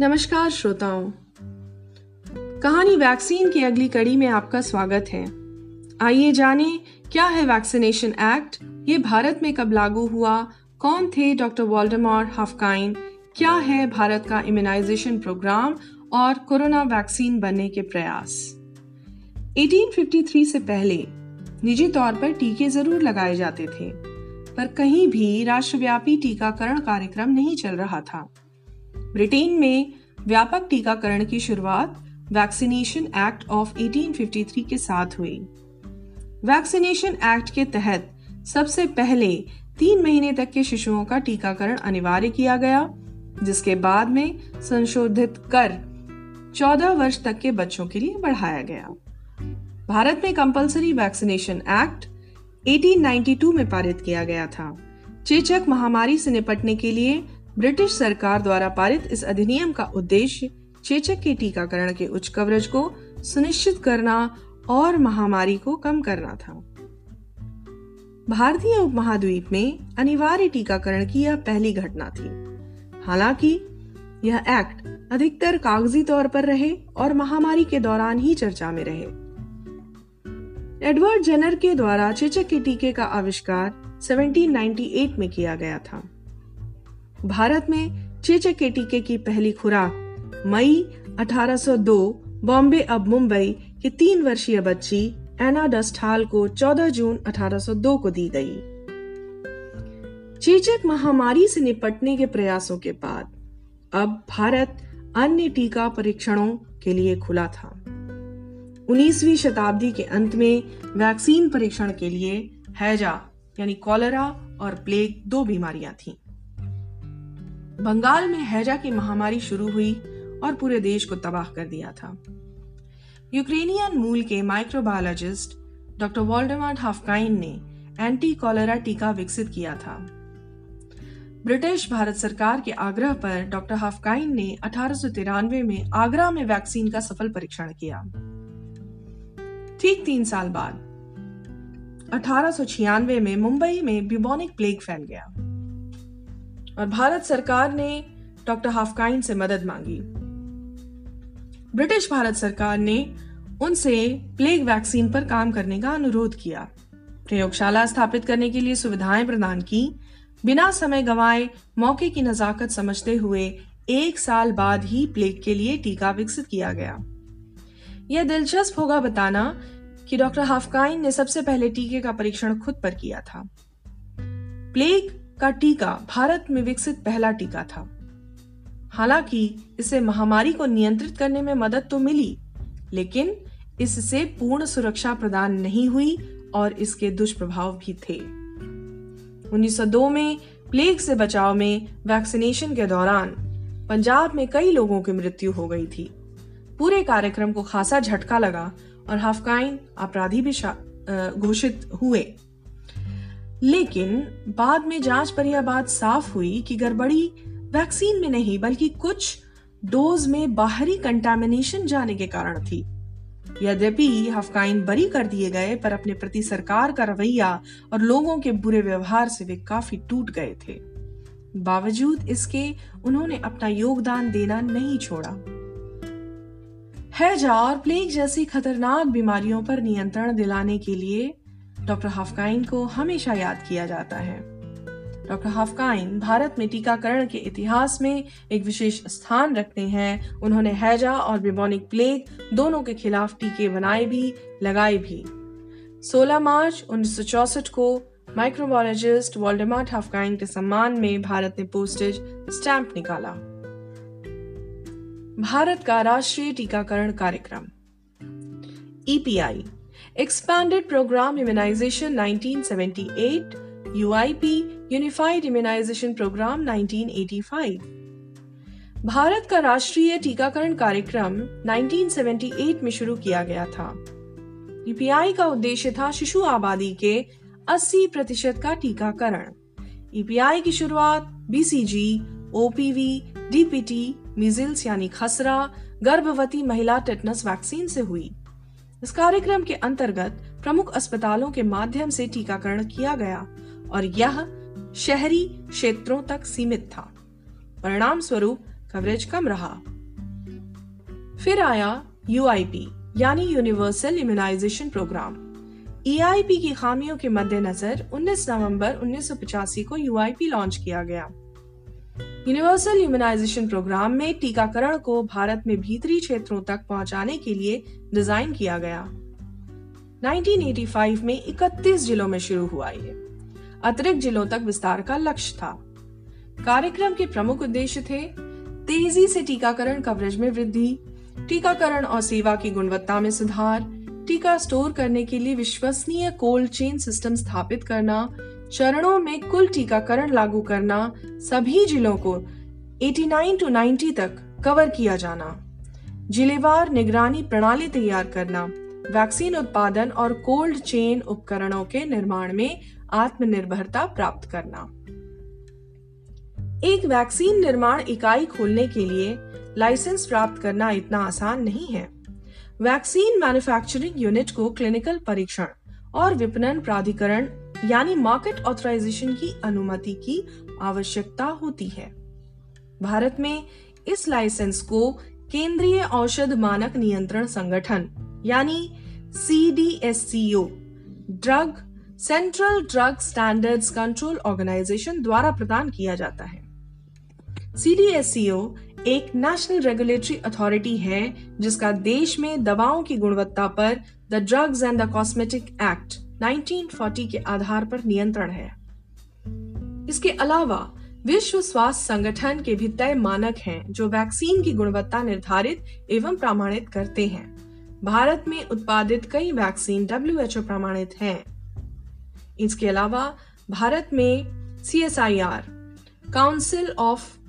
नमस्कार श्रोताओं। कहानी वैक्सीन की अगली कड़ी में आपका स्वागत है। आइए जानें, क्या है वैक्सीनेशन एक्ट? ये भारत में कब लागू हुआ? कौन थे डॉक्टर वॉल्डेमॉर हफकाइन? क्या है भारत का इम्यूनाइजेशन प्रोग्राम और कोरोना वैक्सीन बनने के प्रयास? 1853 से पहले निजी तौर पर टीके ज़रूर लगाए जाते थे, पर कहीं भी राष्ट्रव्यापी टीकाकरण कार्यक्रम नहीं चल रहा था। ब्रिटेन में व्यापक टीकाकरण की शुरुआत वैक्सीनेशन एक्ट ऑफ़ 1853 के साथ हुई। वैक्सीनेशन एक्ट के तहत सबसे पहले तीन महीने तक के शिशुओं का टीकाकरण अनिवार्य किया गया, जिसके बाद में संशोधित कर 14 वर्ष तक के बच्चों के लिए बढ़ाया गया। भारत में कंपलसरी वैक्सीनेशन एक्ट 1892 में पारित किया गया था। चेचक महामारी से निपटने के लिए ब्रिटिश सरकार द्वारा पारित इस अधिनियम का उद्देश्य चेचक के टीकाकरण के उच्च कवरेज को सुनिश्चित करना और महामारी को कम करना था। भारतीय उपमहाद्वीप में अनिवार्य टीकाकरण की यह पहली घटना थी। हालाँकि, यह एक्ट अधिकतर कागज़ी तौर पर रहे और महामारी के दौरान ही चर्चा में रहे। एडवर्ड जेनर के द्वारा चेचक के टीके का आविष्कार 1798 में किया गया था। भारत में चेचक के टीके की पहली खुराक, मई 1802 बॉम्बे अब मुंबई की तीन वर्षीय बच्ची एना डस्टाल को 14 जून 1802 को दी गई चेचक महामारी से निपटने के प्रयासों के बाद अब भारत अन्य टीका परीक्षणों के लिए खुला था 19वीं शताब्दी के अंत में वैक्सीन परीक्षण के लिए हैजा, यानी कॉलरा और प्लेग दो बीमारियाँ थीं। बंगाल में हैजा की महामारी शुरू हुई और पूरे देश को तबाह कर दिया था। यूक्रेनियन मूल के माइक्रोबायोलॉजिस्ट डॉक्टर वॉल्डेमार्ट हाफकाइन ने एंटी कॉलरा टीका विकसित किया था। ब्रिटिश भारत सरकार के आग्रह पर डॉक्टर हाफकाइन ने अठारह में आगरा में वैक्सीन का सफल परीक्षण किया। ठीक तीन साल बाद, अठारह में मुंबई में ब्यूबोनिक प्लेग फैल गया। और भारत सरकार ने डॉक्टर हाफकाइन से मदद मांगी। ब्रिटिश भारत सरकार ने उनसे प्लेग वैक्सीन पर काम करने का अनुरोध किया। प्रयोगशाला स्थापित करने के लिए सुविधाएँ प्रदान की। बिना समय गंवाए मौके की नजाकत समझते हुए एक साल बाद ही प्लेग के लिए टीका विकसित किया गया। यह दिलचस्प होगा बताना कि डॉक्टर हाफकाइन ने सबसे पहले टीके का परीक्षण खुद पर किया था। प्लेग का टीका भारत में विकसित पहला टीका था। हालाँकि इससे महामारी को नियंत्रित करने में मदद तो मिली, लेकिन इससे पूर्ण सुरक्षा प्रदान नहीं हुई और इसके दुष्प्रभाव भी थे। 1902 में प्लेग से बचाव में वैक्सीनेशन के दौरान पंजाब में कई लोगों की मृत्यु हो गई थी। पूरे कार्यक्रम को खासा झटका लगा और हाफकाइन अपराधी भी घोषित हुए। लेकिन बाद में जाँच पर यह बात साफ़ हुई कि गड़बड़ी वैक्सीन में नहीं, बल्कि कुछ डोज में बाहरी कंटामिनेशन जाने के कारण थी। यद्यपि हफकाइन बरी कर दिए गए, पर अपने प्रति सरकार का रवैया और लोगों के बुरे व्यवहार से वे काफ़ी टूट गए थे। बावजूद इसके, उन्होंने अपना योगदान देना नहीं छोड़ा। हैजा और प्लेग जैसी खतरनाक बीमारियों पर नियंत्रण दिलाने के लिए डॉक्टर हाफकाइन को हमेशा याद किया जाता है। डॉक्टर हाफकाइन भारत में टीकाकरण के इतिहास में एक विशेष स्थान रखते हैं। उन्होंने हैजा और बिबोनिक प्लेग दोनों के खिलाफ टीके बनाए भी, लगाए भी। 16 मार्च उन्नीस को माइक्रोबायोलॉजिस्ट वॉल्डेमार्ट हाफकाइन के सम्मान में भारत ने पोस्टेज स्टैंप निकाला। भारत का राष्ट्रीय टीकाकरण कार्यक्रम EPI expanded programme immunisation 1978 UIP unified immunisation programme 1985 Bharat का राष्ट्रीय टीकाकरण कार्यक्रम 1978 में शुरू किया गया था। ईपीआई का उद्देश्य था शिशु आबादी के 80 प्रतिशत का टीकाकरण। ईपीआई की शुरुआत बीसीजी ओपीवी डीपीटी मिजिल्स यानी खसरा, गर्भवती महिला टेटनस वैक्सीन से हुई। इस कार्यक्रम के अंतर्गत प्रमुख अस्पतालों के माध्यम से टीकाकरण किया गया और यह शहरी क्षेत्रों तक सीमित था। परिणाम स्वरूप कवरेज कम रहा। फिर आया यूआईपी यानी यूनिवर्सल इम्यूनाइजेशन प्रोग्राम ईआईपी की खामियों के मद्देनजर 19 नवंबर 1985 को यूआईपी लॉन्च किया गया। यूनिवर्सल इम्यूनाइजेशन प्रोग्राम में टीकाकरण को भारत में भीतरी क्षेत्रों तक पहुँचाने के लिए डिज़ाइन किया गया। 1985 में 31 जिलों में शुरू हुआ ये। अतिरिक्त जिलों तक विस्तार का लक्ष्य था। कार्यक्रम के प्रमुख उद्देश्य थे तेज़ी से टीकाकरण कवरेज में वृद्धि, टीकाकरण और सेवा की गुणवत्ता में सुधार टीका स्टोर करने के लिए विश्वसनीय कोल्ड चेन सिस्टम स्थापित करना, चरणों में कुल टीकाकरण लागू करना, सभी जिलों को 89 टू 90 तक कवर किया जाना। जिलेवार निगरानी प्रणाली तैयार करना, वैक्सीन उत्पादन और कोल्ड चेन उपकरणों के निर्माण में आत्मनिर्भरता प्राप्त करना। एक वैक्सीन निर्माण इकाई खोलने के लिए लाइसेंस प्राप्त करना इतना आसान नहीं है। वैक्सीन मैन्युफैक्चरिंग यूनिट को क्लिनिकल परीक्षण और विपणन प्राधिकरण, यानी मार्केट ऑथराइजेशन की अनुमति की आवश्यकता होती है। भारत में इस लाइसेंस को केंद्रीय औषध मानक नियंत्रण संगठन, यानी C D S drug central drug standards control organisation द्वारा प्रदान किया जाता है। सी डी एस सी ओ एक नेशनल रेगुलेटरी अथॉरिटी है, जिसका देश में दवाओं की गुणवत्ता पर the drugs and the cosmetic act 1940 के आधार पर नियंत्रण है। इसके अलावा, विश्व स्वास्थ्य संगठन के भी तय मानक हैं, जो वैक्सीन की गुणवत्ता निर्धारित एवं प्रमाणित करते हैं। भारत में उत्पादित कई वैक्सीन WHO प्रमाणित हैं। इसके अलावा, भारत में R council of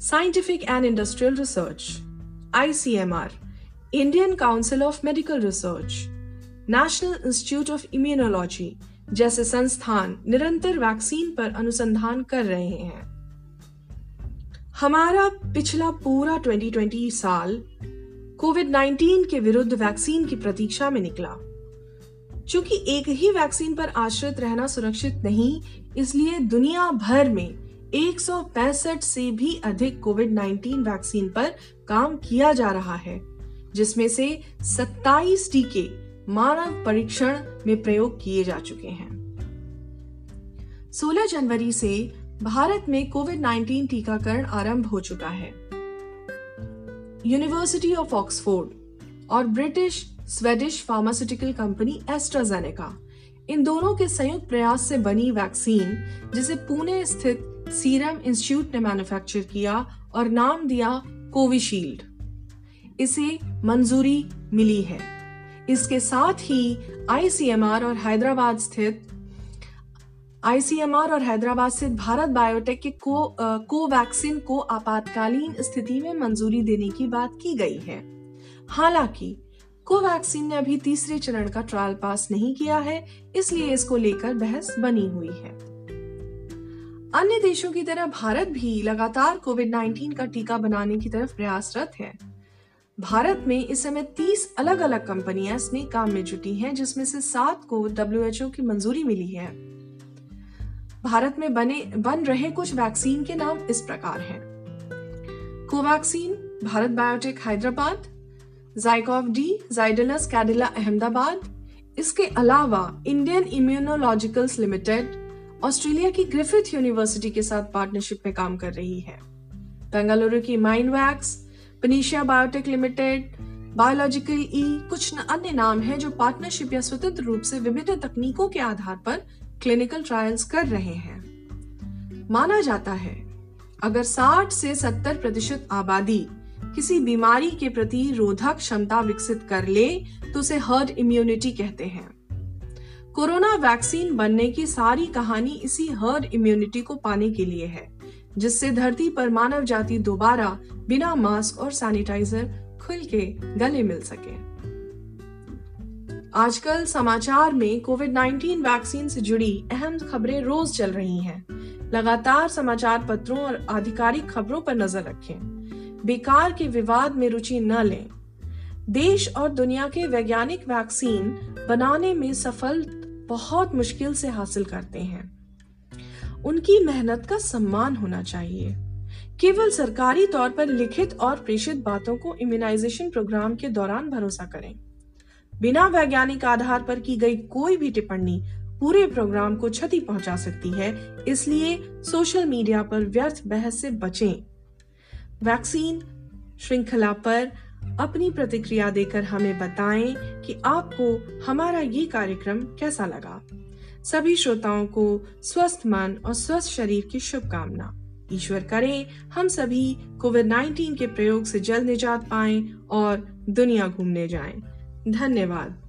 scientific and industrial research ICMR Indian council of medical research national institute of immunology जैसे संस्थान निरंतर वैक्सीन पर अनुसंधान कर रहे हैं। हमारा पिछला पूरा 2020 साल कोविड 19 के विरुद्ध वैक्सीन की प्रतीक्षा में निकला। चूँकि एक ही वैक्सीन पर आश्रित रहना सुरक्षित नहीं, इसलिए दुनिया भर में एक सौ पैंसठ से भी अधिक कोविड 19 वैक्सीन पर काम किया जा रहा है, जिसमें से 27 टीके मानव परीक्षण में प्रयोग किए जा चुके हैं। 16 जनवरी से भारत में कोविड 19 टीकाकरण आरंभ हो चुका है। यूनिवर्सिटी ऑफ़ ऑक्सफोर्ड और British Swedish pharmaceutical company AstraZeneca इन दोनों के संयुक्त प्रयास से बनी वैक्सीन, जिसे पुणे स्थित सीरम इंस्टीट्यूट ने मैन्युफैक्चर किया और नाम दिया कोविशील्ड। इसे मंजूरी मिली है। इसके साथ ही आईसीएमआर और हैदराबाद स्थित, आईसीएमआर और हैदराबाद स्थित भारत बायोटेक के को कोवैक्सीन को आपातकालीन स्थिति में मंजूरी देने की बात की गई है। हालाँकि, कोवैक्सीन ने अभी तीसरे चरण का ट्रायल पास नहीं किया है, इसलिए इसको लेकर बहस बनी हुई है। अन्य देशों की तरह भारत भी लगातार कोविड 19 का टीका बनाने की तरफ़ प्रयासरत है। भारत में इस समय 30 अलग अलग कंपनियाँ स्नेक काम में जुटी हैं, जिसमें से सात को डब्ल्यू की मंजूरी मिली है। भारत में बने, बन रहे कुछ वैक्सीन के नाम इस प्रकार हैं। Covaxin, Bharat biotech Hyderabad ZyCoV D Zydus Cadila Ahmedabad इसके अलावा इंडियन इम्यूनोलॉजिकल्स लिमिटेड ऑस्ट्रेलिया की ग्रिफिथ यूनिवर्सिटी के साथ पार्टनरशिप में काम कर रही है। बेंगलुरु की Mynvax Panacea Biotech limited, biological E कुछ अन्य नाम हैं जो पार्टनरशिप या स्वतंत्र रूप से विभिन्न तकनीकों के आधार पर क्लिनिकल ट्रायल्स कर रहे हैं। माना जाता है, अगर 60 से 70 प्रतिशत आबादी किसी बीमारी के प्रति रोधक क्षमता विकसित कर ले तो उसे हर्ड इम्यूनिटी कहते हैं। कोरोना वैक्सीन बनने की सारी कहानी इसी हर्ड इम्यूनिटी को पाने के लिए है, जिससे धरती पर मानव जाति दोबारा बिना मास्क और सैनिटाइजर खुल के गले मिल सके। आजकल समाचार में कोविड 19 वैक्सीन से जुड़ी अहम खबरें रोज चल रही हैं। लगातार समाचार पत्रों और आधिकारिक खबरों पर नज़र रखें। बेकार के विवाद में रुचि न लें। देश और दुनिया के वैज्ञानिक वैक्सीन बनाने में सफल बहुत मुश्किल से हासिल करते हैं। उनकी मेहनत का सम्मान होना चाहिए। केवल सरकारी तौर पर लिखित और प्रेषित बातों को इम्यूनाइजेशन प्रोग्राम के दौरान भरोसा करें। बिना वैज्ञानिक आधार पर की गई कोई भी टिप्पणी पूरे प्रोग्राम को क्षति पहुँचा सकती है, इसलिए सोशल मीडिया पर व्यर्थ बहस से बचें। वैक्सीन श्रृंखला पर अपनी प्रतिक्रिया देकर हमें बताएँ कि आपको हमारा ये कार्यक्रम कैसा लगा। सभी श्रोताओं को स्वस्थ मन और स्वस्थ शरीर की शुभकामना। ईश्वर करे, हम सभी कोविड 19 के प्रयोग से जल्द निजात पाएँ और दुनिया घूमने जाएँ। धन्यवाद।